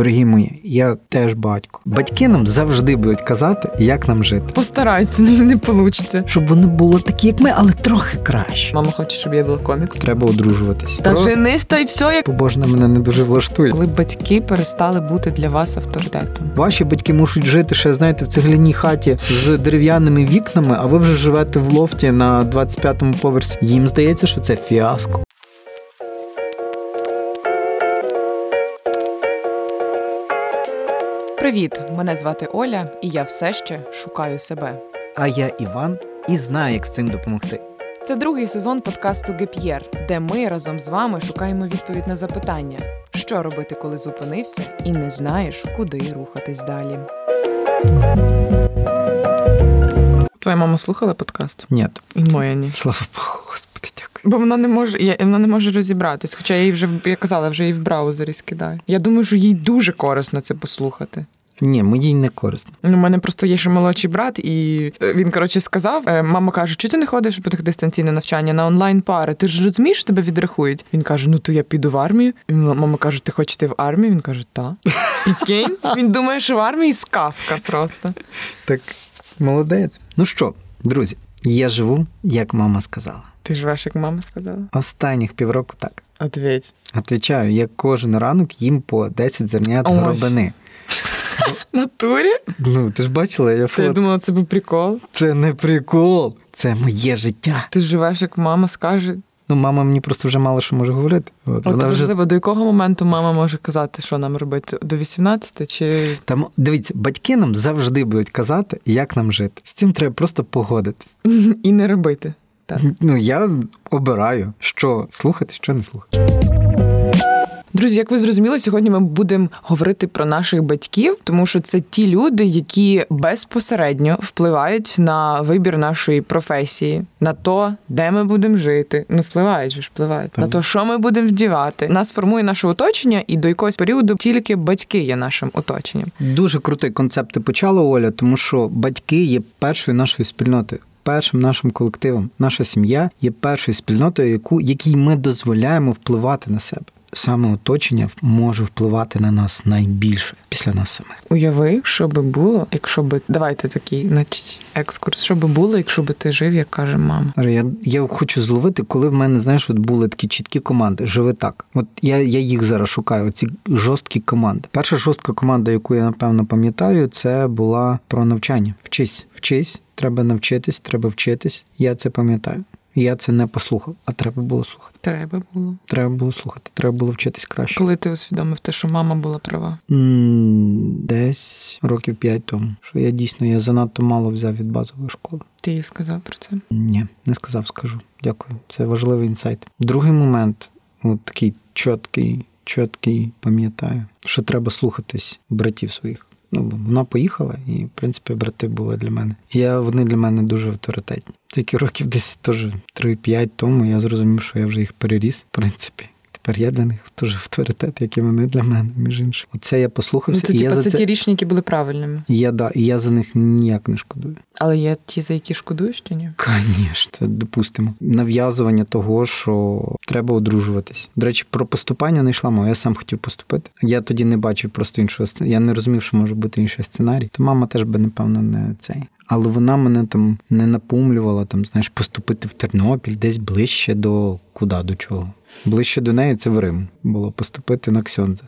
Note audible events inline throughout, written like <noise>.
Дорогі мої, я теж батько. Батьки нам завжди будуть казати, як нам жити. Постараються, <laughs> не, не вийде. Щоб вони були такі, як ми, але трохи краще. Мама хоче, щоб я була комік. Треба одружуватися. Та женись, та й все, як Побожна мене не дуже влаштує. коли батьки перестали бути для вас авторитетом. Ваші батьки мушуть жити ще, знаєте, в цегляній хаті з дерев'яними вікнами, а ви вже живете в лофті на 25-му поверсі. Їм здається, що це фіаско. Привіт! Мене звати Оля, і я все ще шукаю себе. А я Іван і знаю, як з цим допомогти. Це другий сезон подкасту Геп'єр, де ми разом з вами шукаємо відповідь на запитання, що робити, коли зупинився, і не знаєш, куди рухатись далі. Твоя мама слухала подкаст? Ні, І моя ні. слава Богу, господи, дякую. Бо вона не може, я, вона не може розібратись. Хоча я їй вже я казала, вже її в браузері скидаю. Я думаю, що їй дуже корисно це послухати. Ні, мені не корисно. У мене просто є ще молодший брат, і е, він коротше сказав: е, мама каже, чи ти не ходиш по тих дистанційне навчання на онлайн пари? Ти ж розумієш, тебе відрахують? Він каже: Ну то я піду в армію. І мама каже: Ти хочеш йти в армію? Він каже, та. Прикинь? Він думає, що в армії сказка просто. Так, молодець. Ну що, друзі, я живу, як мама сказала. Ти живеш, як мама сказала? Останніх півроку так. Ответь. Отвічаю, я кожен ранок їм по 10 зернят Ой. горобини. Натурі? Ну, ти ж бачила, я Та я думала, це був прикол. Це не прикол, це моє життя. Ти живеш, як мама скаже. Ну, мама мені просто вже мало що може говорити. От, От вона вже важливо, до якого моменту мама може казати, що нам робити? До 18 чи там дивіться, батьки нам завжди будуть казати, як нам жити. З цим треба просто погодити. і не робити? Так. Ну я обираю, що слухати, що не слухати. Друзі, як ви зрозуміли, сьогодні ми будемо говорити про наших батьків, тому що це ті люди, які безпосередньо впливають на вибір нашої професії, на то, де ми будемо жити. Ну, впливають же ж впливають Так. на то, що ми будемо вдівати. Нас формує наше оточення, і до якогось періоду тільки батьки є нашим оточенням. Дуже крутий концепт ти почала, Оля, тому що батьки є першою нашою спільнотою. Першим нашим колективом, наша сім'я є першою спільнотою, яку якій ми дозволяємо впливати на себе. Саме оточення може впливати на нас найбільше після нас самих. Уяви, що би було, якщо би давайте такий, значить, екскурс, що би було, якщо би ти жив, як каже мама. Я, я хочу зловити, коли в мене, знаєш, от були такі чіткі команди. Живи так. От я, я їх зараз шукаю, оці жорсткі команди. Перша жорстка команда, яку я напевно пам'ятаю, це була про навчання. Вчись, вчись, треба навчитись, треба вчитись. Я це пам'ятаю. Я це не послухав, а треба було слухати. Треба було. Треба було слухати, треба було вчитись краще. Коли ти усвідомив те, що мама була права. Десь років п'ять тому, що я дійсно я занадто мало взяв від базової школи. Ти їй сказав про це. Ні, не сказав, скажу. Дякую. Це важливий інсайт. Другий момент, от такий чіткий, чіткий, пам'ятаю, що треба слухатись братів своїх. Ну, вона поїхала, і, в принципі, брати були для мене. Я, вони для мене дуже авторитетні. Тільки років десь теж 3-5 тому я зрозумів, що я вже їх переріс, в принципі. Тепер я для них теж авторитет, як і вони для мене, між іншим. Оце я Ну, послухався, це, і я типу, за це ті рішення, які були правильними. І я, да, і я за них ніяк не шкодую. Але є ті, за які шкодуєш чи ні? Звісно, це допустимо. Нав'язування того, що треба одружуватись. До речі, про поступання не йшла мова. Я сам хотів поступити. Я тоді не бачив просто іншого сценарію. Я не розумів, що може бути інший сценарій. То мама теж би, напевно, не цей. Але вона мене там не напумлювала, там, знаєш, поступити в Тернопіль, десь ближче до куди, до чого. Ближче до неї це в Рим було поступити на Ксьондзе.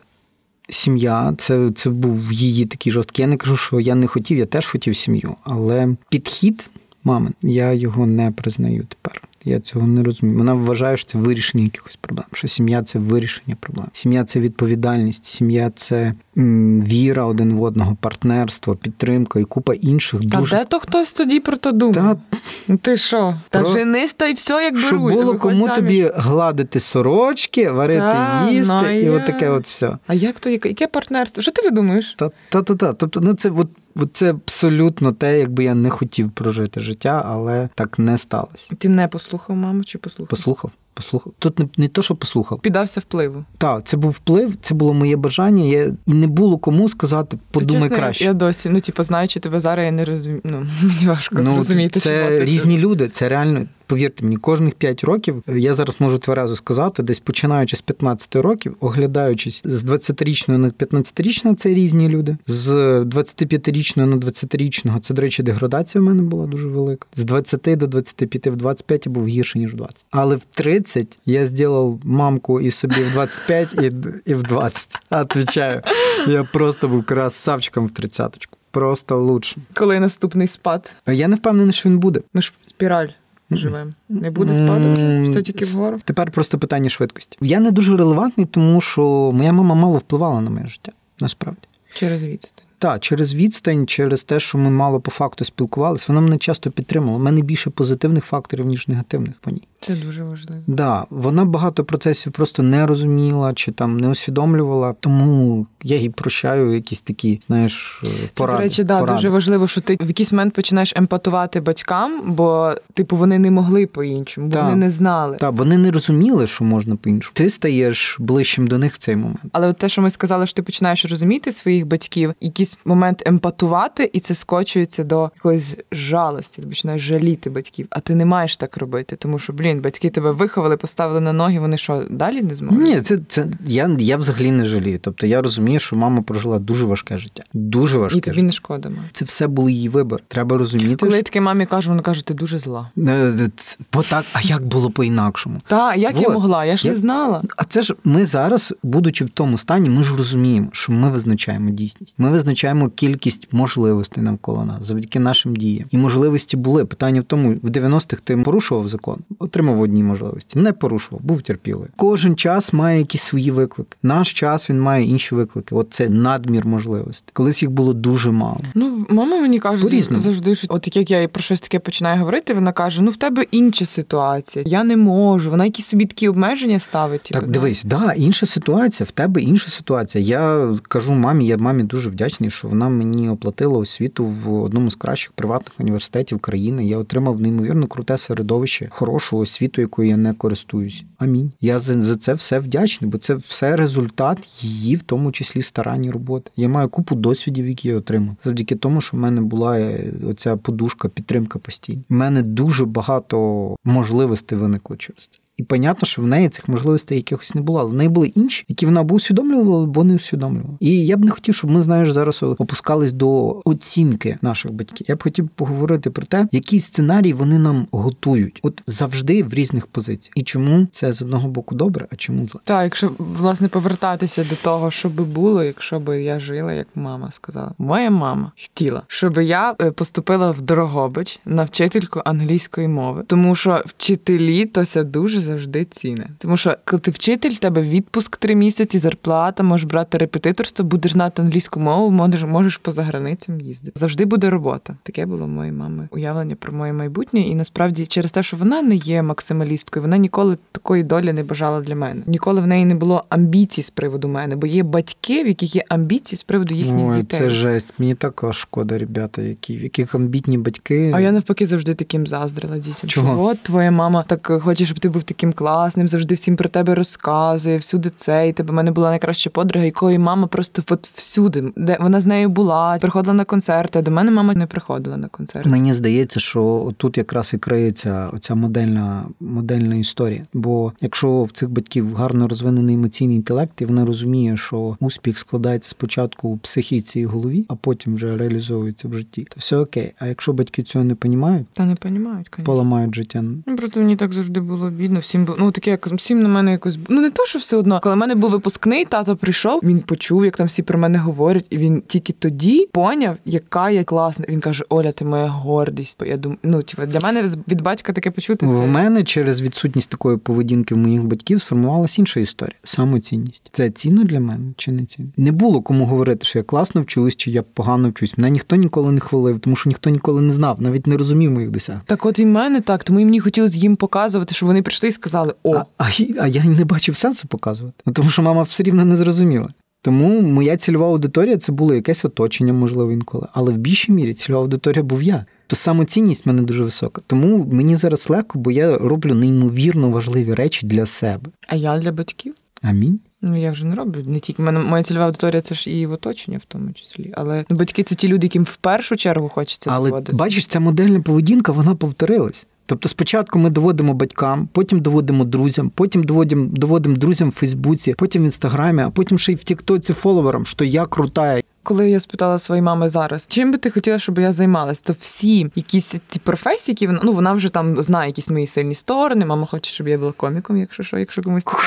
Сім'я, це, це був її такий жорсткий. Я не кажу, що я не хотів, я теж хотів сім'ю. Але підхід мами, я його не признаю тепер. Я цього не розумію. Вона вважає, що це вирішення якихось проблем. Що сім'я це вирішення проблем. Сім'я це відповідальність, сім'я це м, віра один в одного, партнерство, підтримка і купа інших Та дуже де то хтось тоді про то думав? Та Ти що? Та Про- женись, та й все, як беруть. щоб було кому заміж. тобі гладити сорочки, варити Та, їсти, ну, і я- от таке от все. А як то, яке, партнерство? Що ти видумаєш? Та, та, та, та. Тобто, ну це от це абсолютно те, якби я не хотів прожити життя, але так не сталося. Ти не послухав маму чи послухав? Послухав, послухав. Тут не, не то, що послухав. Піддався впливу. Так, це був вплив, це було моє бажання. Я і не було кому сказати, подумай Чесно, краще. Я досі, ну, типу, знаючи тебе зараз, я не розумію. Ну, <laughs> мені важко зрозуміти, це ти різні люди. Це реально Повірте мені, кожних 5 років я зараз можу тверезо сказати, десь починаючи з 15 років, оглядаючись з 20-річного на 15-річного, це різні люди. З 25-річного на 20-річного, це, до речі, деградація в мене була дуже велика. З 20 до 25, в 25 я був гірше, ніж в 20. Але в 30 я зробив мамку і собі в 25, і, і в 20. Отвічаю. Я просто був красавчиком в 30-ку. Просто лучше. Коли наступний спад? Я не впевнений, що він буде. Ми ж спіраль живемо. Не буде спаду? Все тільки вгору. Тепер просто питання швидкості. Я не дуже релевантний, тому що моя мама мало впливала на моє життя. Насправді. Через відстань. Так, через відстань, через те, що ми мало по факту спілкувалися, вона мене часто підтримала. У мене більше позитивних факторів, ніж негативних по ній. Це дуже важливо. Да, вона багато процесів просто не розуміла чи там не усвідомлювала, тому я їй прощаю якісь такі, знаєш, поради. Це, до речі, да, поради. дуже важливо, що ти в якийсь момент починаєш емпатувати батькам, бо типу вони не могли по-іншому, бо Так. вони не знали. Так, вони не розуміли, що можна по-іншому. Ти стаєш ближчим до них в цей момент. Але от те, що ми сказали, що ти починаєш розуміти своїх батьків, якийсь момент емпатувати, і це скочується до якоїсь жалості. Ти починаєш жаліти батьків, а ти не маєш так робити, тому що блін, батьки тебе виховали, поставили на ноги. Вони що далі не зможуть? Ні, це, це я, я взагалі не жалію. Тобто я розумію, що мама прожила дуже важке життя. Дуже важке. І тобі життя. не шкода. мам. Це все був її вибір. Треба розуміти. Коли що... я таке мамі кажу, вона каже, ти дуже зла. Е, Бо так, а як було по-інакшому? Та як я могла? Я ж Я- не знала. А це ж ми зараз, будучи в тому стані, ми ж розуміємо, що ми визначаємо дійсність. Ми визначаємо кількість можливостей навколо нас завдяки нашим діям. І можливості були. Питання в тому, в 90-х ти порушував закон, отримав одні можливості, не порушував, був терпілий. Кожен час має якісь свої виклики. Наш час він має інші виклики. От це надмір можливостей. Колись їх було дуже мало. Ну, мама мені каже По-різному. завжди, що от як я про щось таке починаю говорити, вона каже: ну в тебе інша ситуація, я не можу. Вона якісь собі такі обмеження ставить. типу, Так, дивись, да, інша ситуація, в тебе інша ситуація. Я кажу мамі, я мамі дуже вдячний, що вона мені оплатила освіту в одному з кращих приватних університетів країни. Я отримав неймовірно круте середовище, хорошу освіту, якою я не користуюсь. Амінь. Я за, це все вдячний, бо це все результат її, в тому числі старання роботи. Я маю купу досвідів, які я отримав. Завдяки тому, що в мене була е, оця подушка, підтримка постійна. У мене дуже багато можливостей виникло через це. І понятно, що в неї цих можливостей якихось не було, але в неї були інші, які вона або усвідомлювала, або не усвідомлювала. І я б не хотів, щоб ми, знаєш, зараз опускались до оцінки наших батьків. Я б хотів поговорити про те, який сценарій вони нам готують, от завжди в різних позиціях. І чому це з одного боку добре, а чому зле? Так, якщо власне повертатися до того, що би було, якщо би я жила, як мама сказала. Моя мама хотіла, щоб я е, поступила в Дорогобич на вчительку англійської мови, тому що вчителі то ся дуже завжди ціни. Тому що коли ти вчитель, тебе відпуск три місяці, зарплата, можеш брати репетиторство, будеш знати англійську мову, можеш, можеш поза границям їздити. Завжди буде робота. Таке було в моєї мами уявлення про моє майбутнє. І насправді через те, що вона не є максималісткою, вона ніколи такої долі не бажала для мене. Ніколи в неї не було амбіцій з приводу мене, бо є батьки, в яких є амбіції з приводу їхніх Ой, дітей. це жесть. Мені така шкода, ребята, які, в яких амбітні батьки. А я навпаки завжди таким заздрила дітям. Чого? От твоя мама так хоче, щоб ти був таким класним, завжди всім про тебе розказує, всюди це. І тебе в мене була найкраща подруга, якої мама просто от всюди, де вона з нею була, приходила на концерти. а До мене мама не приходила на концерти. Мені здається, що тут якраз і криється оця модельна, модельна історія. Бо якщо в цих батьків гарно розвинений емоційний інтелект, і вона розуміє, що успіх складається спочатку у психіці і голові, а потім вже реалізовується в житті, то все окей. А якщо батьки цього не розуміють, Та не розуміють, поламають життя. Ну, Просто мені так завжди було бідно. Всім було ну таке, як всім на мене якось ну не то, що все одно. Коли в мене був випускний, тато прийшов. Він почув, як там всі про мене говорять, і він тільки тоді поняв, яка я класна. Він каже: Оля, ти моя гордість. Я думаю, ну типу, для мене від батька таке почути. В мене через відсутність такої поведінки в моїх батьків сформувалася інша історія самоцінність. Це цінно для мене чи не цінно? Не було кому говорити, що я класно вчусь, чи я погано вчусь. Мене ніхто ніколи не хвалив, тому що ніхто ніколи не знав, навіть не розумів моїх досягнень. так, от і мене так. Тому і мені хотілося їм показувати, що вони прийшли сказали: О, А, а, а я не бачив сенсу показувати. Ну, тому що мама все рівно не зрозуміла. Тому моя цільова аудиторія це було якесь оточення, можливо, інколи. Але в більшій мірі цільова аудиторія був я. То самоцінність в мене дуже висока. Тому мені зараз легко, бо я роблю неймовірно важливі речі для себе. а я для батьків. Амінь. Ну я вже не роблю. Не тільки мене моя цільова аудиторія, це ж і в оточення, в тому числі. Але ну, батьки це ті люди, яким в першу чергу хочеться Але доводити. бачиш, ця модельна поведінка вона повторилась. Тобто спочатку ми доводимо батькам, потім доводимо друзям, потім доводимо доводимо друзям в Фейсбуці, потім в інстаграмі, а потім ще й в Тіктоці фоловерам, що я крута. Коли я спитала своїй мами зараз, чим би ти хотіла, щоб я займалась, то всі якісь ті професії, які вона ну вона вже там знає якісь мої сильні сторони. Мама хоче, щоб я була коміком, якщо що, якщо комусь цікаво.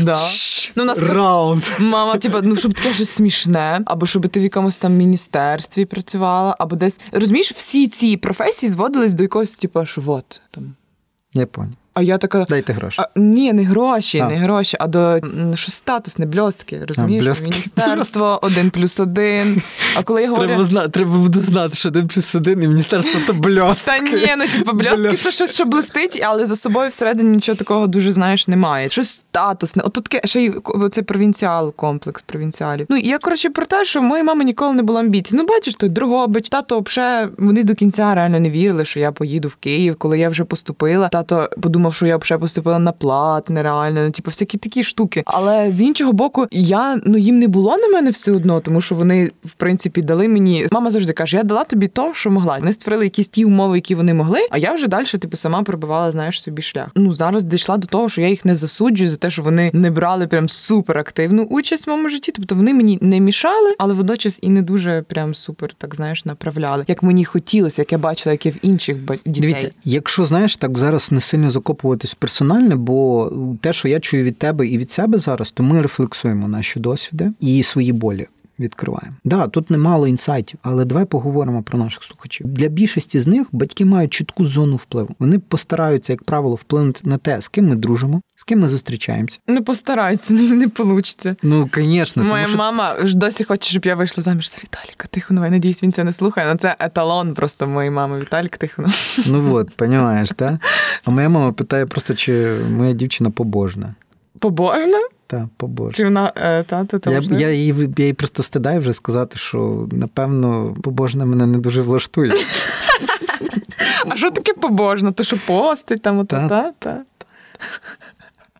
Да. Ну, нас Раунд. Мама, типа, ну щоб таке щось смішне, або щоб ти в якомусь там міністерстві працювала, або десь розумієш, всі ці професії зводились до якогось, типу, що от там. Я понял. А я така. Дайте гроші. А, Ні, не гроші, а. не гроші, а до що статус, не бльостки. Розумієш? А. <laughs> Міністерство один плюс один. А коли я говорю... Треба зна... треба буде знати, що один плюс один і міністерство то бльостки. Та ні, ну типу, бльостки це щось, що блистить, але за собою всередині нічого такого дуже знаєш немає. Щось статусне. От таке ще й це провінціал, комплекс провінціалів. Ну я коротше про те, що моїй мами ніколи не було амбіцій. Ну, бачиш, той Дрогобич, тато взагалі вони до кінця реально не вірили, що я поїду в Київ, коли я вже поступила. Тато подумав думав, що я ще поступила на плат, нереально, ну, типу, всякі такі штуки. Але з іншого боку, я ну їм не було на мене все одно, тому що вони, в принципі, дали мені. Мама завжди каже: я дала тобі то, що могла. Вони створили якісь ті умови, які вони могли. А я вже далі, типу, сама пробивала, знаєш, собі шлях. Ну зараз дійшла до того, що я їх не засуджую за те, що вони не брали прям супер активну участь в моєму житті. Тобто вони мені не мішали, але водночас і не дуже прям супер, так знаєш, направляли. Як мені хотілося, як я бачила, як я в інших дітей. Дивіться, якщо знаєш, так зараз не сильно закопуватись персональне, бо те, що я чую від тебе і від себе зараз, то ми рефлексуємо наші досвіди і свої болі відкриваємо. Да, тут немало інсайтів, але давай поговоримо про наших слухачів. Для більшості з них батьки мають чітку зону впливу. Вони постараються, як правило, вплинути на те, з ким ми дружимо, з ким ми зустрічаємося. <laughs> Не постараються, не, не вийде. Ну, звісно. Моя що... мама ж досі хоче, щоб я вийшла заміж за Віталіка Тихонова. Я надіюсь, він це не слухає. але Це еталон просто моєї мами Віталік Тихонова. <laughs> Ну от, розумієш, так? А моя мама питає просто, чи моя дівчина побожна. Побожна? Та, побожна. Чи вона е, та, та, я, я, її, я її просто встидаю вже сказати, що напевно побожна мене не дуже влаштує. <laughs> А що таке побожна? То що постить там, та, та, та.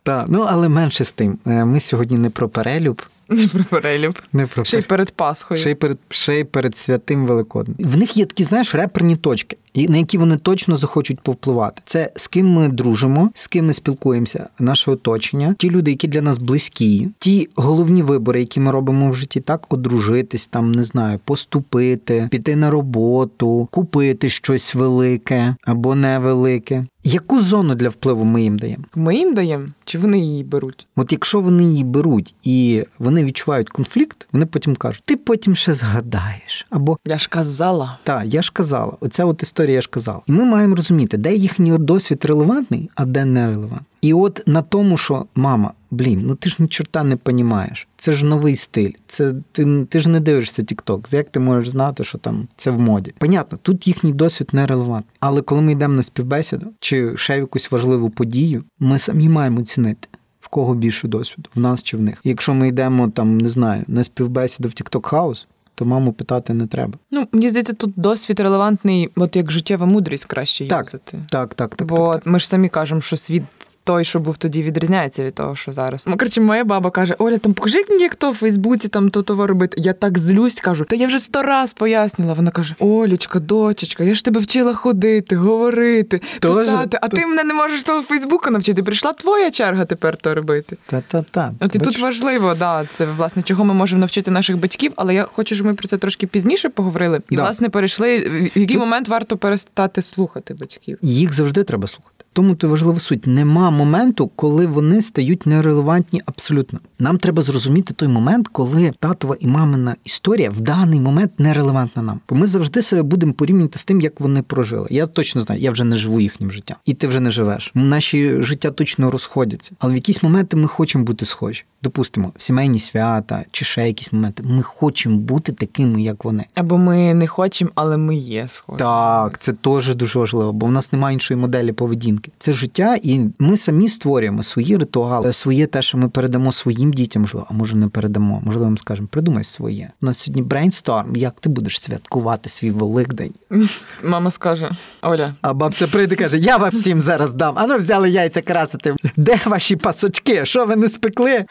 Так, ну але менше з тим. Е, ми сьогодні не про перелюб. Не про перелюб. Не про Ще й перед Пасхою. Ще й перед ще й перед святим Великоднем. В них є такі, знаєш, реперні точки, на які вони точно захочуть повпливати. Це з ким ми дружимо, з ким ми спілкуємося, наше оточення, ті люди, які для нас близькі, ті головні вибори, які ми робимо в житті, так одружитись, там не знаю, поступити, піти на роботу, купити щось велике або невелике. Яку зону для впливу ми їм даємо? Ми їм даємо чи вони її беруть? От якщо вони її беруть і вони відчувають конфлікт, вони потім кажуть: ти потім ще згадаєш. Або я ж казала. Так, я ж казала. Оця от історія я ж казала. І ми маємо розуміти, де їхній досвід релевантний, а де нерелевантний. І от на тому, що мама, блін, ну ти ж ні чорта не понімаєш. Це ж новий стиль. Це ти ти ж не дивишся TikTok. Як ти можеш знати, що там це в моді? Понятно, тут їхній досвід не релевантний. Але коли ми йдемо на співбесіду чи ще якусь важливу подію, ми самі маємо цінити. В кого більше досвіду, в нас чи в них. якщо ми йдемо там, не знаю, на співбесіду в TikTok House, то маму питати не треба. Ну мені здається, тут досвід релевантний, от як життєва мудрість краще так, юзати. Так, так, так. Бо так, так. ми ж самі кажемо, що світ той, що був тоді, відрізняється від того, що зараз. Ну, коротше, моя баба каже: Оля, там покажи мені, як то в Фейсбуці там то того робити. Я так злюсь, кажу, та я вже сто раз пояснила. Вона каже: Олічка, дочечка, я ж тебе вчила ходити, говорити, Тоже? писати, а ти мене не можеш того Фейсбука навчити. Прийшла твоя черга тепер то робити. Та-та-та. От і тут важливо, да, це власне чого ми можемо навчити наших батьків, але я хочу, щоб ми про це трошки пізніше поговорили. І, да. власне, перейшли, в який момент варто перестати слухати батьків. Їх завжди треба слухати. Тому то важлива суть. Нема моменту, коли вони стають нерелевантні абсолютно. Нам треба зрозуміти той момент, коли татова і мамина історія в даний момент нерелевантна нам. Бо ми завжди себе будемо порівнювати з тим, як вони прожили. Я точно знаю, я вже не живу їхнім життям, і ти вже не живеш. Наші життя точно розходяться. Але в якісь моменти ми хочемо бути схожі. Допустимо, в сімейні свята чи ще якісь моменти. Ми хочемо бути такими, як вони. Або ми не хочемо, але ми є схожі. Так, це теж дуже важливо, бо в нас немає іншої моделі поведінки поведінки. Це життя, і ми самі створюємо свої ритуали, своє те, що ми передамо своїм дітям, можливо, а може не передамо. Можливо, ми скажемо, придумай своє. У нас сьогодні брейнсторм. Як ти будеш святкувати свій Великдень? <laughs> Мама скаже: Оля. А бабця прийде каже: Я вам всім зараз дам. Ану взяли яйця красити. Де ваші пасочки? Що ви не спекли?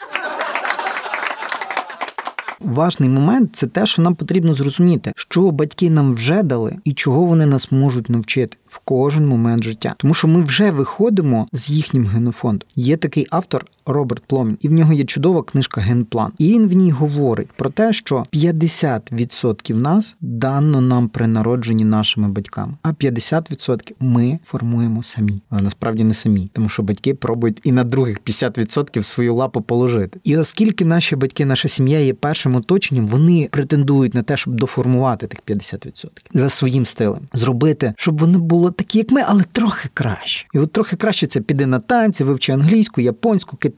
Важний момент це те, що нам потрібно зрозуміти, що батьки нам вже дали і чого вони нас можуть навчити в кожен момент життя, тому що ми вже виходимо з їхнім генофондом. Є такий автор Роберт Пломін, і в нього є чудова книжка Генплан. І він в ній говорить про те, що 50% нас дано нам при народженні нашими батьками, а 50% ми формуємо самі. Але насправді не самі, тому що батьки пробують і на других 50% свою лапу положити. І оскільки наші батьки, наша сім'я є першим оточенням, вони претендують на те, щоб доформувати тих 50% за своїм стилем, зробити, щоб вони було такі, як ми, але трохи краще. І от трохи краще це піде на танці, вивчи англійську, японську, китайську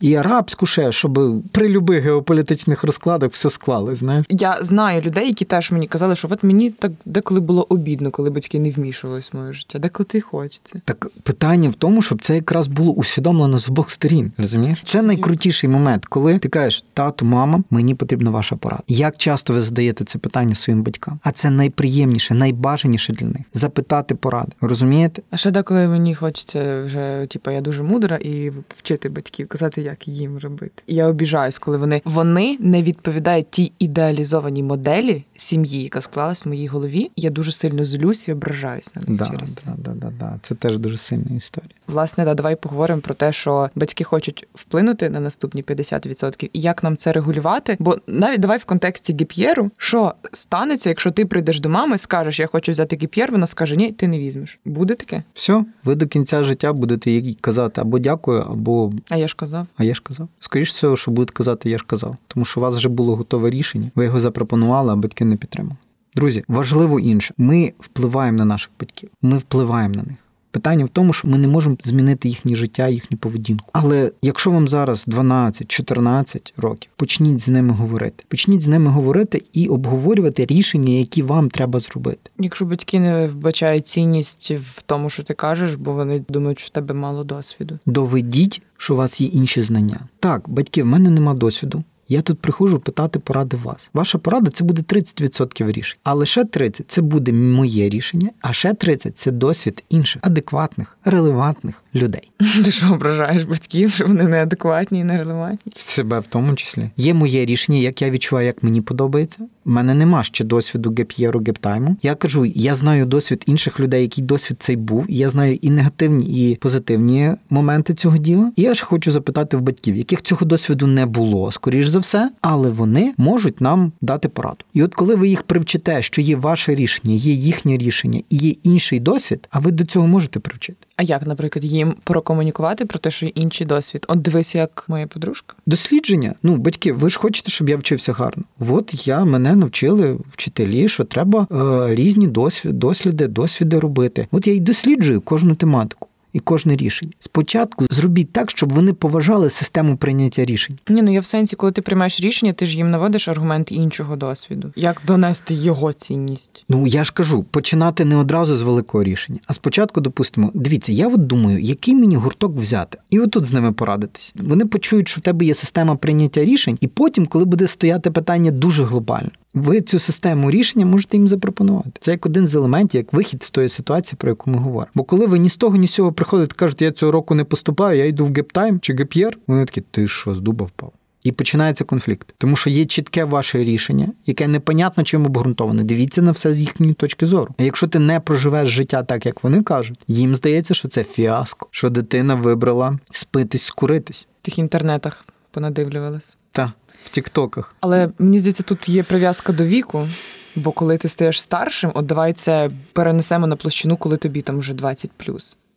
і арабську ще, щоб при любих геополітичних розкладах все склали. Знаєш, я знаю людей, які теж мені казали, що от мені так деколи було обідно, коли батьки не вмішувались в моє життя, деколи ти хочеться. Так питання в тому, щоб це якраз було усвідомлено з обох сторін. Розумієш? Це найкрутіший момент, коли ти кажеш, тату, мама, мені потрібна ваша порада. Як часто ви задаєте це питання своїм батькам? А це найприємніше, найбажаніше для них запитати поради. Розумієте? А ще деколи мені хочеться вже, типу, я дуже мудра і вчити батьків, казати, як їм робити. І я обіжаюсь, коли вони вони не відповідають тій ідеалізованій моделі сім'ї, яка склалась в моїй голові. Я дуже сильно злюсь і ображаюсь на них да, через це. Да, да, да, Це теж дуже сильна історія. Власне, да, давай поговоримо про те, що батьки хочуть вплинути на наступні 50%, і як нам це регулювати. Бо навіть давай в контексті гіп'єру, що станеться, якщо ти прийдеш до мами, скажеш, я хочу взяти гіп'єр, вона скаже, ні, ти не візьмеш. Буде таке? Все, ви до кінця життя будете їй казати або дякую, або а я ж казав. А я ж казав. Скоріше всього, що будуть казати, я ж казав, тому що у вас вже було готове рішення. Ви його запропонували, а батьки не підтримали. Друзі, важливо інше. Ми впливаємо на наших батьків. Ми впливаємо на них. Питання в тому, що ми не можемо змінити їхнє життя, їхню поведінку. Але якщо вам зараз 12-14 років, почніть з ними говорити. Почніть з ними говорити і обговорювати рішення, які вам треба зробити. Якщо батьки не вбачають цінність в тому, що ти кажеш, бо вони думають, що в тебе мало досвіду. Доведіть, що у вас є інші знання. Так, батьки, в мене нема досвіду. Я тут приходжу питати поради вас. Ваша порада це буде 30% рішень. А лише 30% це буде моє рішення, а ще 30% це досвід інших адекватних, релевантних людей. <laughs> Ти що ображаєш батьків, що вони неадекватні і нерелевантні? Себе в тому числі. Є моє рішення, як я відчуваю, як мені подобається. У мене нема ще досвіду геп'єру, гептайму. Я кажу, я знаю досвід інших людей, який досвід цей був. Я знаю і негативні, і позитивні моменти цього діла. І я ж хочу запитати в батьків, яких цього досвіду не було, скоріш за все, але вони можуть нам дати пораду. І от коли ви їх привчите, що є ваше рішення, є їхнє рішення і є інший досвід, а ви до цього можете привчити. А як, наприклад, їм прокомунікувати про те, що інший досвід? От дивись, як моя подружка. Дослідження. Ну, батьки, ви ж хочете, щоб я вчився гарно. От я мене навчили вчителі, що треба е, різні досвід, досліди, досвіди робити. От я й досліджую кожну тематику і кожне рішення. Спочатку зробіть так, щоб вони поважали систему прийняття рішень. Ні, ну я в сенсі, коли ти приймаєш рішення, ти ж їм наводиш аргумент іншого досвіду. Як донести його цінність? Ну я ж кажу, починати не одразу з великого рішення, а спочатку, допустимо, дивіться, я от думаю, який мені гурток взяти, і отут з ними порадитись. Вони почують, що в тебе є система прийняття рішень, і потім, коли буде стояти питання дуже глобально. Ви цю систему рішення можете їм запропонувати. Це як один з елементів, як вихід з тої ситуації, про яку ми говоримо. Бо коли ви ні з того, ні з цього приходите, кажете, я цього року не поступаю, я йду в gap time чи gap year, вони такі, ти що, з дуба впав? І починається конфлікт, тому що є чітке ваше рішення, яке непонятно чим обґрунтоване. Дивіться на все з їхньої точки зору. А якщо ти не проживеш життя так, як вони кажуть, їм здається, що це фіаско, що дитина вибрала спитись, скуритись в тих інтернетах. Понадивлювалась. Так в Тіктоках. Але мені здається, тут є прив'язка до віку. Бо коли ти стаєш старшим, от давай це перенесемо на площину, коли тобі там вже 20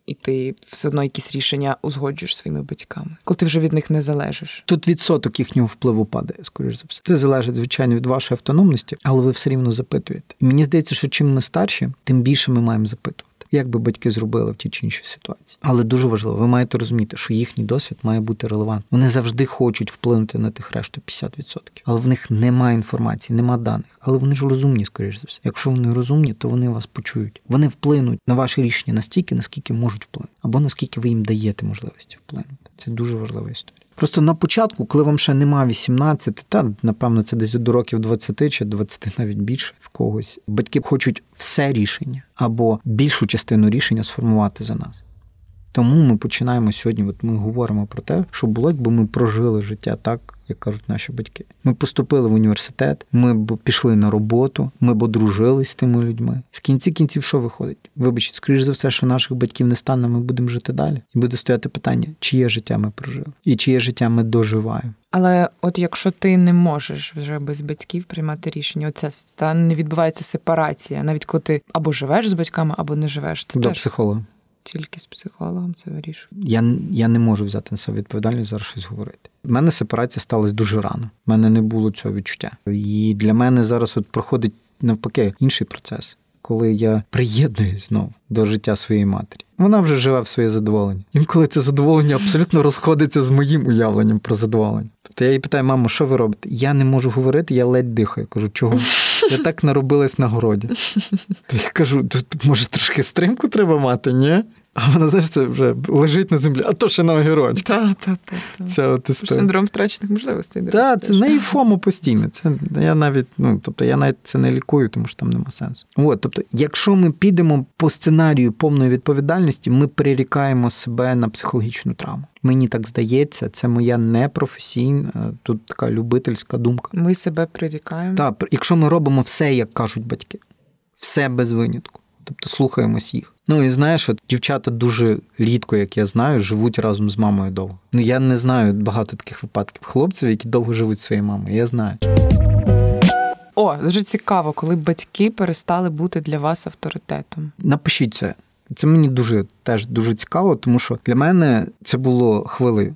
І ти все одно якісь рішення узгоджуєш своїми батьками, коли ти вже від них не залежиш. Тут відсоток їхнього впливу падає, скоріш за все. Це залежить, звичайно, від вашої автономності, але ви все рівно запитуєте. І мені здається, що чим ми старші, тим більше ми маємо запитувати як би батьки зробили в тій чи іншій ситуації. Але дуже важливо, ви маєте розуміти, що їхній досвід має бути релевантним. Вони завжди хочуть вплинути на тих решту 50%. Але в них немає інформації, нема даних. Але вони ж розумні, скоріш за все. Якщо вони розумні, то вони вас почують. Вони вплинуть на ваше рішення настільки, наскільки можуть вплинути, або наскільки ви їм даєте можливості вплинути. Це дуже важлива історія. Просто на початку, коли вам ще нема 18, та напевно це десь до років 20 чи 20 навіть більше в когось, батьки хочуть все рішення або більшу частину рішення сформувати за нас. Тому ми починаємо сьогодні. От ми говоримо про те, що було, якби ми прожили життя так, як кажуть наші батьки. Ми поступили в університет, ми б пішли на роботу, ми б одружились з тими людьми. В кінці кінців, що виходить? Вибачте, скоріш за все, що наших батьків не стане, ми будемо жити далі. І буде стояти питання, чиє життя ми прожили, і чиє життя ми доживаємо. Але от якщо ти не можеш вже без батьків приймати рішення, оця та не відбувається сепарація, навіть коли ти або живеш з батьками, або не живеш. Це До теж психолога. Тільки з психологом це вирішує. Я, я не можу взяти на себе відповідальність зараз щось говорити. У мене сепарація сталася дуже рано. У мене не було цього відчуття. І для мене зараз от проходить навпаки інший процес, коли я приєднуюсь знову до життя своєї матері. Вона вже живе в своє задоволення. Інколи це задоволення абсолютно розходиться з моїм уявленням про задоволення. Тобто я її питаю, мамо, що ви робите? Я не можу говорити, я ледь дихаю. Кажу, чого? Я так наробилась на городі. <laughs> Я кажу, тут може трошки стримку треба мати, ні? А вона, знаєш, це вже лежить на землі, а то ще на огірочку. Так, так, так. Це от історія. Синдром втрачених можливостей. Так, це не FOMO постійно. Це я навіть, ну тобто я навіть це не лікую, тому що там нема сенсу. От, тобто, якщо ми підемо по сценарію повної відповідальності, ми прирікаємо себе на психологічну травму. Мені так здається, це моя непрофесійна, е, тут така любительська думка. Ми себе прирікаємо. Так, якщо ми робимо все, як кажуть батьки, все без винятку. Тобто слухаємось їх. Ну і знаєш, от дівчата дуже рідко, як я знаю, живуть разом з мамою довго. Ну я не знаю багато таких випадків хлопців, які довго живуть своєю мамою. Я знаю. О, дуже цікаво, коли батьки перестали бути для вас авторитетом. Напишіть це. Це мені дуже теж дуже цікаво, тому що для мене це було хвилею.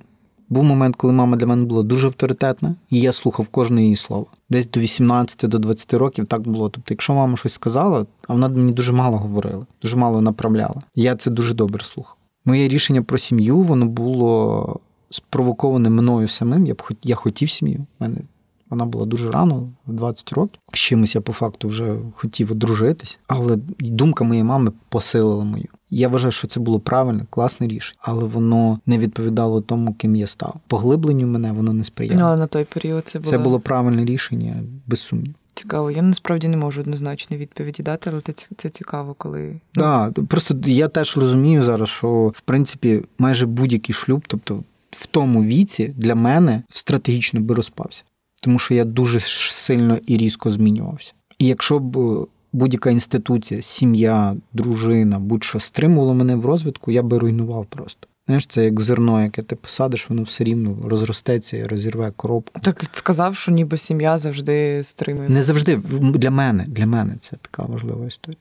Був момент, коли мама для мене була дуже авторитетна, і я слухав кожне її слово. Десь до 18 до 20 років так було. Тобто, якщо мама щось сказала, а вона мені дуже мало говорила, дуже мало направляла. Я це дуже добре слухав. Моє рішення про сім'ю воно було спровоковане мною самим. Я б хот... я хотів сім'ю. У мене вона була дуже рано, в 20 років. З чимось я по факту вже хотів одружитись, але думка моєї мами посилила мою. Я вважаю, що це було правильне, класне рішення, але воно не відповідало тому, ким я став. Поглибленню мене воно не Ну, сприяло. але на той період це було, Це було правильне рішення, без сумніву. цікаво. Я насправді не можу однозначно відповіді дати, але це, це цікаво, коли ну, Да, просто я теж розумію зараз, що в принципі майже будь-який шлюб, тобто в тому віці для мене стратегічно би розпався, тому що я дуже сильно і різко змінювався. І якщо б е, будь-яка інституція, сім'я, дружина, будь-що стримувало мене в розвитку, я би руйнував просто. Знаєш, це як зерно, яке ти посадиш, воно все рівно розростеться і розірве коробку. так сказав, що ніби сім'я завжди стримує. Не завжди для мене, для мене це така важлива історія.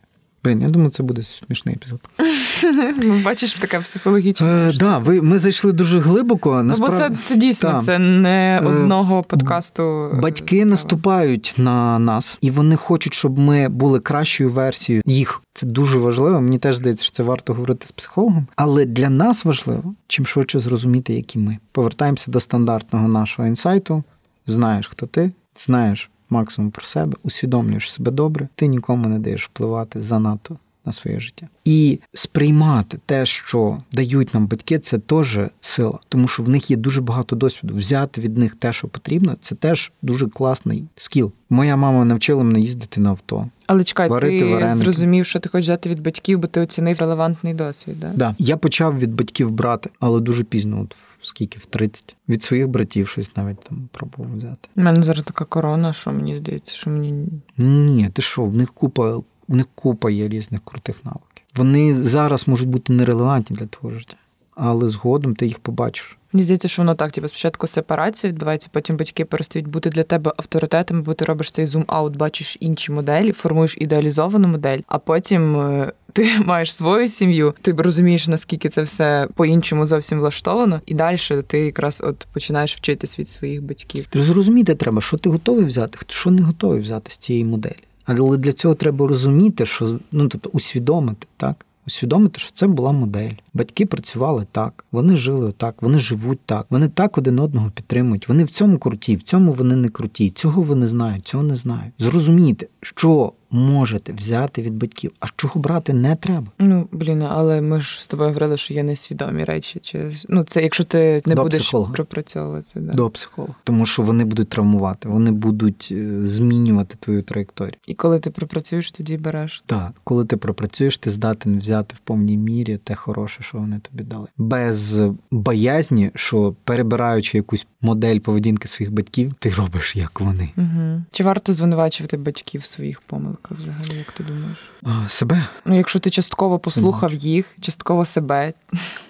Блін, я думаю, це буде смішний епізод. <laughs> Ну, бачиш, така психологічна. Е, да, ви, ми зайшли дуже глибоко. Ну, бо це, це дійсно це не Е, одного подкасту. е, батьки наступають на нас, і вони хочуть, щоб ми були кращою версією їх. Це дуже важливо. Мені теж здається, що це варто говорити з психологом. Але для нас важливо чим швидше зрозуміти, які ми. Повертаємося до стандартного нашого інсайту. Знаєш, хто ти, знаєш максимум про себе, усвідомлюєш себе добре, ти нікому не даєш впливати занадто на своє життя. І сприймати те, що дають нам батьки, це теж сила, тому що в них є дуже багато досвіду. Взяти від них те, що потрібно, це теж дуже класний скіл. Моя мама навчила мене їздити на авто. Але чекай, варити ти вареники. зрозумів, що ти хочеш взяти від батьків, бо ти оцінив релевантний досвід. Да? Да. Я почав від батьків брати, але дуже пізно, от в скільки в 30. Від своїх братів щось навіть там пробував взяти. У мене зараз така корона, що мені здається, що мені Ні, ти що, в них купа, в них купа є різних крутих навиків. Вони зараз можуть бути нерелевантні для твого життя, але згодом ти їх побачиш. Мені здається, що воно так, типу, спочатку сепарація відбувається, потім батьки перестають бути для тебе авторитетами, бо ти робиш цей зум-аут, бачиш інші моделі, формуєш ідеалізовану модель, а потім е, <laughs> ти маєш свою сім'ю, ти розумієш, наскільки це все по-іншому зовсім влаштовано, і далі ти якраз от починаєш вчитись від своїх батьків. Ти зрозуміти треба, що ти готовий взяти, що не готовий взяти з цієї моделі. Але для цього треба розуміти, що ну тобто усвідомити, так? Усвідомити, що це була модель. Батьки працювали так, вони жили отак, вони живуть так, вони так один одного підтримують. Вони в цьому круті, в цьому вони не круті. Цього вони знають, цього не знають. Зрозуміти, що можете взяти від батьків. А чого брати не треба. Ну блін, але ми ж з тобою говорили, що є несвідомі речі. Чи ну це якщо ти не До будеш психолога. пропрацьовувати, да. До психолога. Тому що вони будуть травмувати, вони будуть е, змінювати твою траєкторію. і коли ти пропрацюєш, тоді береш. Так, коли ти пропрацюєш, ти здатен взяти в повній мірі те хороше, що вони тобі дали. Без боязні, що перебираючи якусь модель поведінки своїх батьків, ти робиш як вони. Угу. Чи варто звинувачувати батьків в своїх помилках взагалі, як ти думаєш? А, Себе Ну, якщо ти частково послухав їх, частково себе.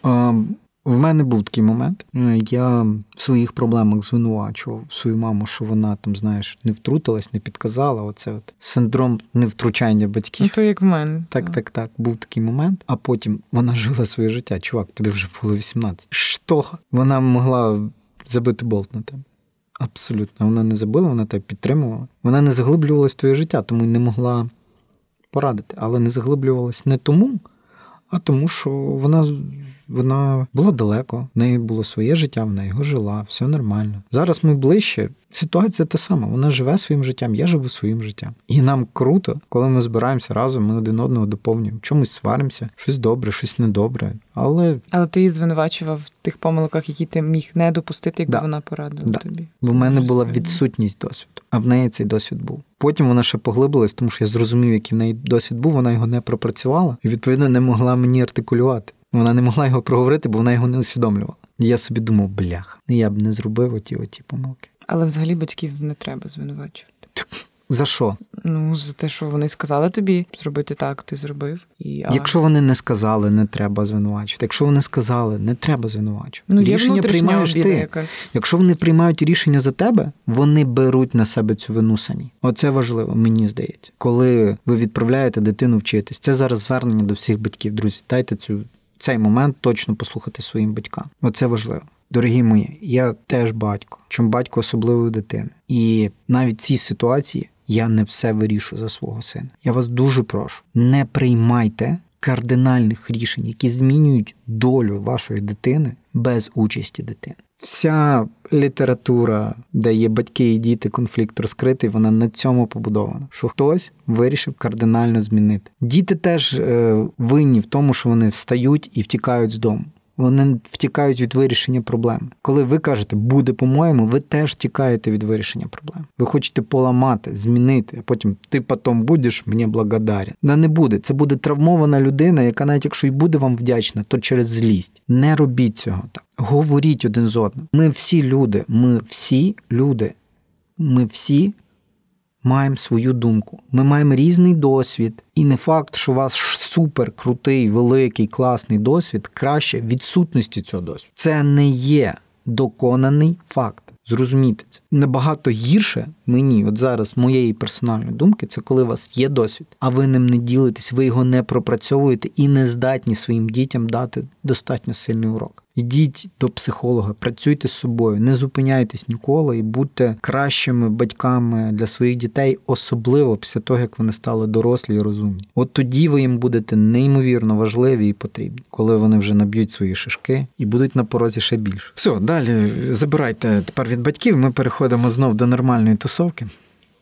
А, В мене був такий момент. Е, Я в своїх проблемах звинувачував свою маму, що вона там, знаєш, не втрутилась, не підказала. Оце от синдром невтручання батьків. Ну, то як в мене. Так, так, так, був такий момент. А потім вона жила своє життя. Чувак, тобі вже було 18. Що? Вона могла забити болт на тебе. Абсолютно. Вона не забила, вона тебе підтримувала. Вона не заглиблювалась в твоє життя, тому й не могла порадити. Але не заглиблювалась не тому, а тому, що вона, вона була далеко, в неї було своє життя, вона його жила, все нормально. Зараз ми ближче. Ситуація та сама. Вона живе своїм життям, я живу своїм життям. І нам круто, коли ми збираємося разом, ми один одного доповнюємо. Чомусь сваримося, щось добре, щось недобре. Але Але ти її звинувачував в тих помилках, які ти міг не допустити, якби Да. вона порадила Да. тобі. в мене була сильно. відсутність досвіду, а в неї цей досвід був. Потім вона ще поглибилась, тому що я зрозумів, який в неї досвід був, вона його не пропрацювала і, відповідно, не могла мені артикулювати. Вона не могла його проговорити, бо вона його не усвідомлювала. І я собі думав, блях, я б не зробив оті оті помилки. Але взагалі батьків не треба звинувачувати. За що? Ну, за те, що вони сказали тобі зробити так, ти зробив. І, а... Якщо вони не сказали, не треба звинувачувати. Якщо вони сказали, не треба звинувачувати. ну, рішення приймаєш ти. якась. Якщо вони приймають рішення за тебе, вони беруть на себе цю вину самі. Оце важливо, мені здається. Коли ви відправляєте дитину вчитись, це зараз звернення до всіх батьків. Друзі, дайте цю цей момент точно послухати своїм батькам. Оце важливо. Дорогі мої, я теж батько, чим батько особливої дитини. І навіть в цій ситуації я не все вирішую за свого сина. Я вас дуже прошу, не приймайте кардинальних рішень, які змінюють долю вашої дитини без участі дитини. Вся література, де є батьки і діти, конфлікт розкритий, вона на цьому побудована. Що хтось вирішив кардинально змінити. Діти теж е, винні в тому, що вони встають і втікають з дому. Вони втікають від вирішення проблеми. Коли ви кажете буде по-моєму, ви теж тікаєте від вирішення проблем. Ви хочете поламати, змінити, а потім ти потім будеш мені благодарен. Да не буде. Це буде травмована людина, яка навіть якщо й буде вам вдячна, то через злість. Не робіть цього так. Говоріть один з одним. Ми всі люди, ми всі люди, ми всі маємо свою думку. Ми маємо різний досвід, і не факт, що у вас супер крутий, великий, класний досвід краще відсутності цього досвіду. Це не є доконаний факт. Зрозумійте це набагато гірше мені, от зараз моєї персональної думки, це коли у вас є досвід, а ви ним не ділитесь, ви його не пропрацьовуєте і не здатні своїм дітям дати достатньо сильний урок. Йдіть до психолога, працюйте з собою, не зупиняйтесь ніколи і будьте кращими батьками для своїх дітей, особливо після того, як вони стали дорослі і розумні. От тоді ви їм будете неймовірно важливі і потрібні, коли вони вже наб'ють свої шишки і будуть на порозі ще більше. Все, далі забирайте тепер від батьків. Ми переходимо знов до нормальної тусовки.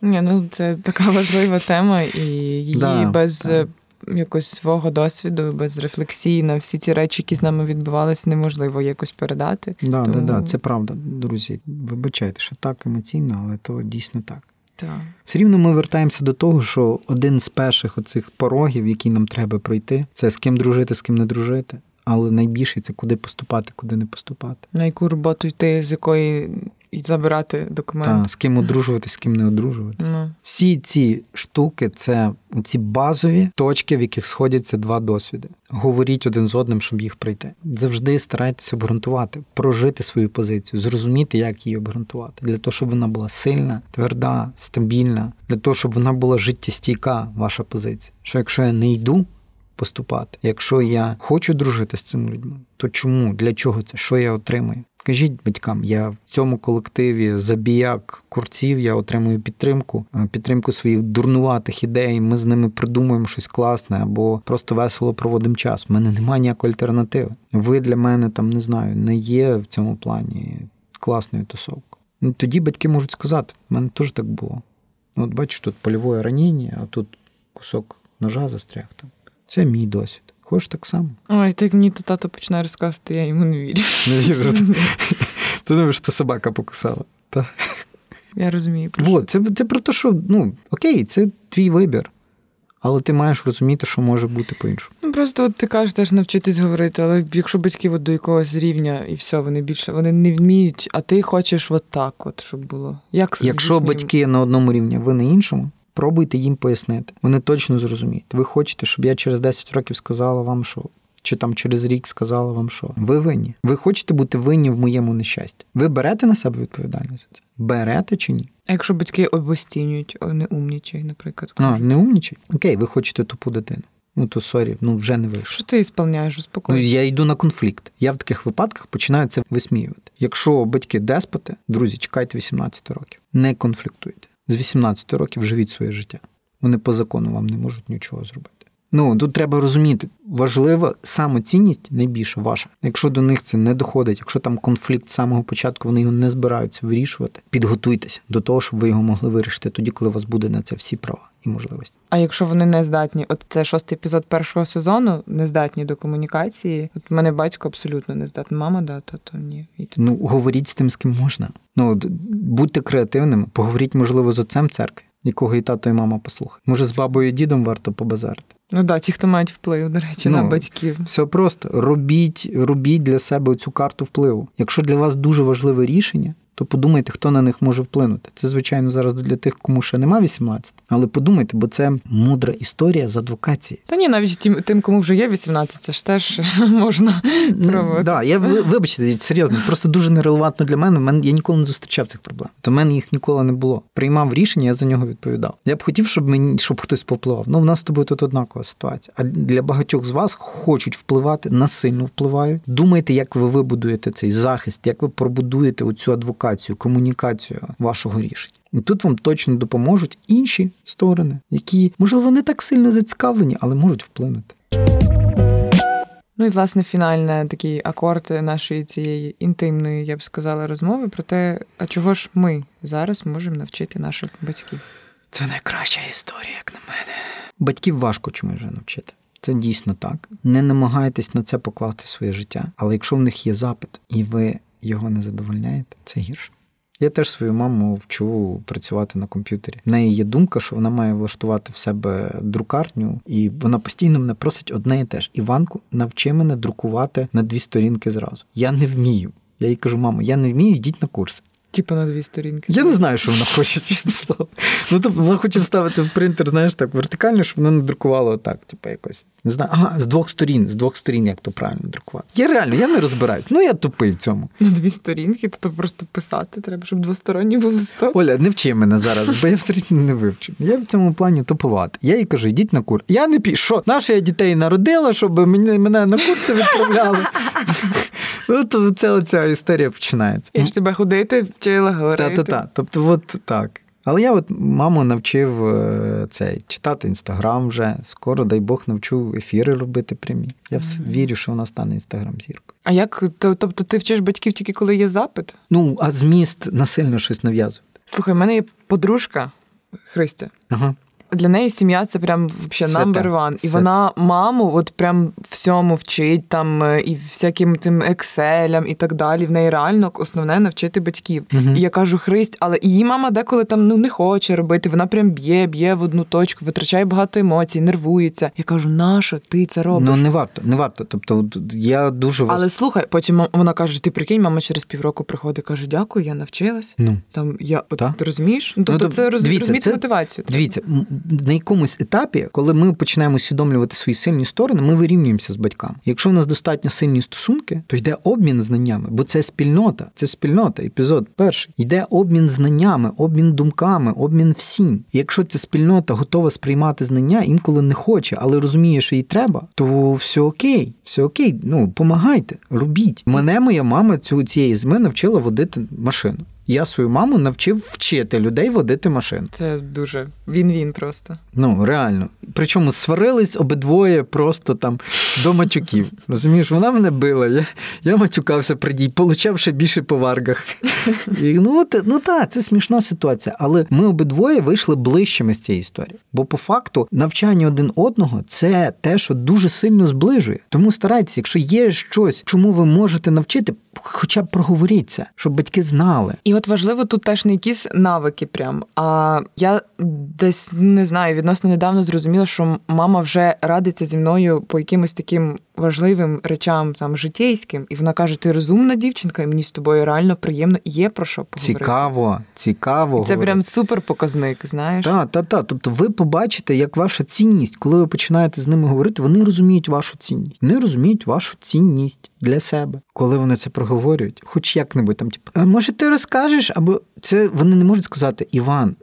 Ні, ну це така важлива тема, і її Да, без так. Якось свого досвіду, без рефлексії на всі ці речі, які з нами відбувалися, неможливо якось передати. Да, Тому- да, да, це правда, друзі. Вибачайте, що так емоційно, але то дійсно так. Так. Все рівно ми вертаємося до того, що один з перших оцих порогів, які нам треба пройти, це з ким дружити, з ким не дружити. Але найбільше це куди поступати, куди не поступати. На яку роботу йти, з якої і забирати документи. Та, з ким одружувати, з ким не одружувати. Ну, Всі ці штуки це ці базові точки, в яких сходяться два досвіди. Говоріть один з одним, щоб їх пройти. Завжди старайтеся обґрунтувати, прожити свою позицію, зрозуміти, як її обґрунтувати, для того, щоб вона була сильна, тверда, стабільна, для того, щоб вона була життєстійка, ваша позиція. Що якщо я не йду поступати, якщо я хочу дружити з цими людьми, то чому? Для чого це? Що я отримую? Скажіть батькам, я в цьому колективі забіяк курців, я отримую підтримку, е, підтримку своїх дурнуватих ідей. Ми з ними придумуємо щось класне або просто весело проводимо час. У мене немає ніякої альтернативи. Ви для мене там не знаю, не є в цьому плані класною тусовкою. Ну, тоді батьки можуть сказати, в мене теж так було. Ну, От бачиш, тут польове ранення, а тут кусок ножа застряг там. Це мій досвід. Хочеш так само? Ой, так мені то тато починає розказувати, я йому не вірю. <laughs> Не віриш? Ти думаєш, що собака покусала. Та. Я розумію. Про це це про те, що ну окей, це твій вибір. Але ти маєш розуміти, що може бути по-іншому. Ну, просто от ти кажеш теж навчитись говорити, але якщо батьки от до якогось рівня і все, вони більше вони не вміють, а ти хочеш от так, от, щоб було. Як Якщо батьки на одному рівні, ви на іншому, пробуйте їм пояснити. Вони точно зрозуміють. Ви хочете, щоб я через 10 років сказала вам, що. Чи там через рік сказала вам, що ви винні. Ви хочете бути винні в моєму нещасті. Ви берете на себе відповідальність за це? Берете чи ні? А якщо батьки обостінюють, не умнічай, наприклад. А, не умнічай? Окей, ви хочете тупу дитину. Ну то sorry, ну вже не вийшло. Що ти сповняєш, успокойся? Ну, я йду на конфлікт. Я в таких випадках починаю це висміювати. Якщо батьки деспоти, друзі, чекайте 18 років. Не конфліктуйте. З 18 років живіть своє життя. Вони по закону вам не можуть нічого зробити. Ну тут треба розуміти, важлива самоцінність найбільше ваша. Якщо до них це не доходить, якщо там конфлікт з самого початку вони його не збираються вирішувати, підготуйтеся до того, щоб ви його могли вирішити тоді, коли у вас буде на це всі права і можливості. А якщо вони не здатні, от це шостий епізод першого сезону, не здатні до комунікації. От мене батько абсолютно не здатний. Мама, да, то, то ні. Ну говоріть з тим, з ким можна. Ну будьте креативними, поговоріть, можливо, з отцем церкви. Якого і тато, і мама послухає. Може, з бабою і дідом варто побазарити. Ну да, ті, хто мають вплив, до речі, ну, на батьків. Все просто робіть, робіть для себе цю карту впливу. Якщо для вас дуже важливе рішення, то подумайте, хто на них може вплинути. Це, звичайно, зараз для тих, кому ще нема 18, але подумайте, бо це мудра історія з адвокації. Та ні, навіть тим, тим кому вже є 18, це ж теж <laughs> можна пробувати. Да, я вибачте, серйозно, просто дуже нерелевантно для мене. Я ніколи не зустрічав цих проблем. То в мене їх ніколи не було. Приймав рішення, я за нього відповідав. Я б хотів, щоб мені щоб хтось попливав. Ну, в нас з тобою тут однакова ситуація. А для багатьох з вас хочуть впливати, насильно впливають. Думайте, як ви вибудуєте цей захист, як ви пробудуєте оцю адвокацію комунікацію, комунікацію вашого рішення. І тут вам точно допоможуть інші сторони, які, можливо, не так сильно зацікавлені, але можуть вплинути. Ну і власне фінальний такий акорд нашої цієї інтимної, я б сказала, розмови про те, а чого ж ми зараз можемо навчити наших батьків. Це найкраща історія, як на мене. Батьків важко чомусь вже навчити. Це дійсно так. Не намагайтесь на це покласти своє життя. Але якщо в них є запит, і ви його не задовольняєте, це гірше. Я теж свою маму вчу працювати на комп'ютері. В неї є думка, що вона має влаштувати в себе друкарню, і вона постійно мене просить одне і те ж. Іванку, навчи мене друкувати на дві сторінки зразу. Я не вмію. Я їй кажу, мамо, я не вмію, йдіть на курси. Типу на дві сторінки. Я не знаю, що вона хоче, <laughs> чесно слово. Ну, тобто вона хоче вставити в принтер, знаєш, так вертикально, щоб вона не друкувала отак, типу, якось. Не знаю, ага, з двох сторін, з двох сторін, як то правильно друкувати. Я реально, я не розбираюсь. Ну я тупий в цьому. На дві сторінки, то просто писати треба, щоб двосторонній був листок. Оля, не вчи мене зараз, бо я все не вивчу. Я в цьому плані тупувати. Я їй кажу, йдіть на кур. Я не. Що, Наша я дітей народила, щоб мене, мене на курси відправляли. Ну, це оця історія починається. Я ж тебе ходити, вчила говорити. Та-та-та. Тобто, от так. Але я от маму навчив е, це читати інстаграм вже. Скоро, дай Бог, навчу ефіри робити прямі. Я mm-hmm. вірю, що вона стане інстаграм зіркою. А як тобто ти вчиш батьків тільки коли є запит? Ну, а зміст насильно щось нав'язувати. Слухай, в мене є подружка Христя. Ага. Для неї сім'я це прям вообще number one. І вона маму от прям всьому вчить там е, і всяким тим екселям і так далі. В неї реально основне навчити батьків. uh І я кажу, Христь, але її мама деколи там ну не хоче робити. Вона прям б'є, б'є в одну точку, витрачає багато емоцій, нервується. Я кажу, нащо ти це робиш? Ну не варто, не варто. Тобто я дуже вас... Але слухай, потім вона каже: ти прикинь, мама через півроку приходить, каже, дякую, я навчилась. Ну там я от, ти розумієш? Ну, тобто ну, це дивіться, розуміти це... мотивацію. Дивіться, на якомусь етапі, коли ми починаємо усвідомлювати свої сильні сторони, ми вирівнюємося з батьками. Якщо у нас достатньо сильні стосунки, то йде обмін знаннями, бо це спільнота, це спільнота, епізод перший. Йде обмін знаннями, обмін думками, обмін всім. І якщо ця спільнота готова сприймати знання, інколи не хоче, але розуміє, що їй треба, то все окей, все окей. Ну помагайте, робіть. Мене моя мама цю цієї зими навчила водити машину. Я свою маму навчив вчити людей водити машину. Це дуже він-він просто. Ну реально. Причому сварились обидвоє просто там до матюків. Розумієш, вона мене била. Я я матюкався при ній, получав ще більше по варгах. І, Ну ну так, це смішна ситуація. Але ми обидвоє вийшли ближчими з цієї історії. Бо по факту навчання один одного це те, що дуже сильно зближує. Тому старайтеся, якщо є щось, чому ви можете навчити, хоча б проговоріться, щоб батьки знали. І от важливо тут теж не якісь навики. Прям а я десь не знаю, відносно недавно зрозуміла, що мама вже радиться зі мною по якимось таким важливим речам, там житейським, і вона каже: Ти розумна дівчинка, і мені з тобою реально приємно є про що поговорити. Цікаво, цікаво. Це говорити. прям супер показник. Знаєш, Так, так, так. Тобто, ви побачите, як ваша цінність, коли ви починаєте з ними говорити, вони розуміють вашу цінність. Вони розуміють вашу цінність для себе, коли вони це проговорюють, хоч як-небудь там, типу, може, ти розкажеш? Або це вони не можуть сказати Іван,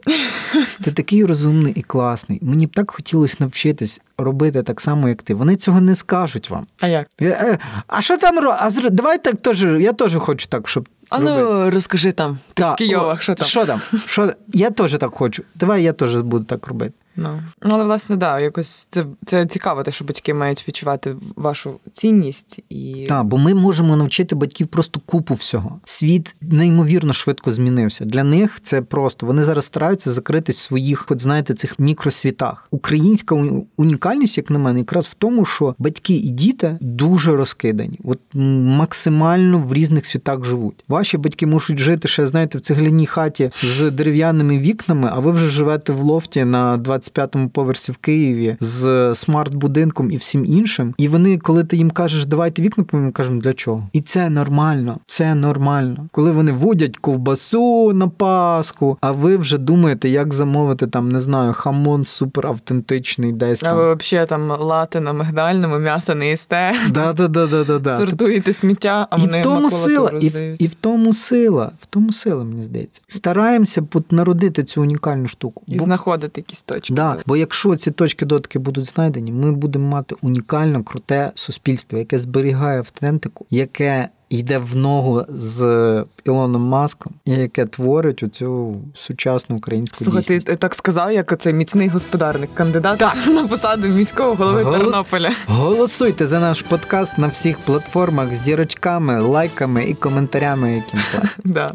ти такий розумний і класний. Мені б так хотілося навчитись робити так само, як ти. Вони цього не скажуть вам. А як? Е, а що там А давай так теж. Я теж хочу так, щоб. А ну розкажи там. Та, Києвах, що там? Що там? Що? Я теж так хочу. Давай я теж буду так робити. Ну, але власне, да, якось це це цікаво, те, що батьки мають відчувати вашу цінність і так, бо ми можемо навчити батьків просто купу всього. Світ неймовірно швидко змінився. Для них це просто вони зараз стараються закритись в своїх, от знаєте, цих мікросвітах. Українська унікальність, як на мене, якраз в тому, що батьки і діти дуже розкидані, от максимально в різних світах живуть. Ваші батьки можуть жити ще, знаєте, в цегляній хаті з дерев'яними вікнами, а ви вже живете в лофті на 20 25-му поверсі в Києві з смарт-будинком і всім іншим. І вони, коли ти їм кажеш, давайте вікна, ми кажемо, для чого? І це нормально. Це нормально. Коли вони водять ковбасу на Пасху, а ви вже думаєте, як замовити там, не знаю, хамон супер автентичний десь. там. А ви взагалі там лати на мигдальному, м'ясо не їсте. Да-да-да-да-да. <laughs> Сортуєте сміття, а вони і в тому сила, і в, і в тому сила, в тому сила, мені здається. Стараємося народити цю унікальну штуку. І Бо... знаходити якісь точки. Да, Бо якщо ці точки дотики будуть знайдені, ми будемо мати унікальне круте суспільство, яке зберігає автентику, яке йде в ногу з Ілоном Маском, і яке творить оцю сучасну українську Слухай, дійсність. ти так сказав, як цей міцний господарник, кандидат так. <laughs> на посаду міського голови Гол... Тернополя. Голосуйте за наш подкаст на всіх платформах з зірочками, лайками і коментарями, яким <laughs> Да.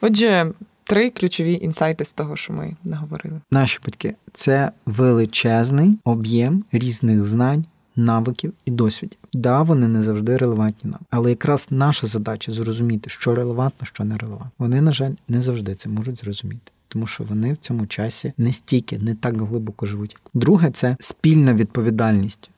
Отже, три ключові інсайти з того, що ми наговорили. Наші батьки це величезний об'єм різних знань. Навиків і досвідів. Да, вони не завжди релевантні нам. Але якраз наша задача зрозуміти, що релевантно, що не релевантно. Вони, на жаль, не завжди це можуть зрозуміти, тому що вони в цьому часі не стільки, не так глибоко живуть. Друге, це спільна відповідальність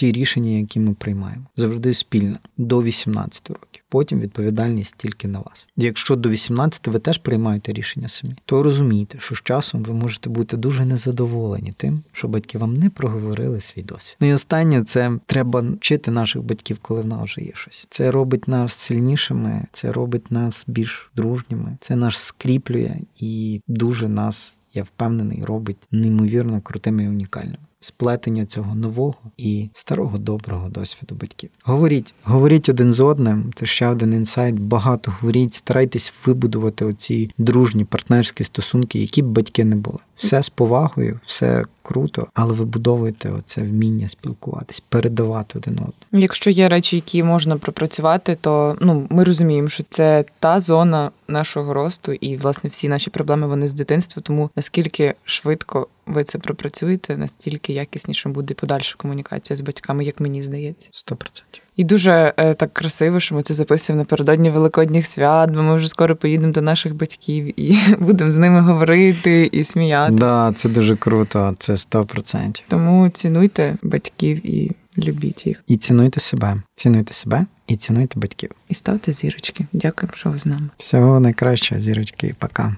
ті рішення, які ми приймаємо, завжди спільно до 18 років. Потім відповідальність тільки на вас. Якщо до 18 ви теж приймаєте рішення самі, то розумійте, що з часом ви можете бути дуже незадоволені тим, що батьки вам не проговорили свій досвід. Ну і останнє це треба вчити наших батьків, коли в нас вже є щось. Це робить нас сильнішими, це робить нас більш дружніми, це нас скріплює і дуже нас. Я впевнений, робить неймовірно крутими і унікальними сплетення цього нового і старого доброго досвіду батьків. Говоріть, говоріть один з одним. Це ще один інсайт. Багато говоріть, старайтесь вибудувати оці дружні партнерські стосунки, які б батьки не були. Все з повагою, все круто, але вибудовуйте оце вміння спілкуватись, передавати один одному. Якщо є речі, які можна пропрацювати, то ну ми розуміємо, що це та зона нашого росту, і власне всі наші проблеми вони з дитинства. Тому наскільки швидко ви це пропрацюєте, настільки якісніше буде подальша комунікація з батьками, як мені здається, Сто процентів. І дуже е, так красиво, що ми це записуємо напередодні великодніх свят, бо ми вже скоро поїдемо до наших батьків і <laughs> будемо з ними говорити і сміятися. Да, це дуже круто, це сто процентів. Тому цінуйте батьків і любіть їх. І цінуйте себе, цінуйте себе і цінуйте батьків. І ставте зірочки. Дякуємо, що ви з нами. Всього найкращого, зірочки, і пока.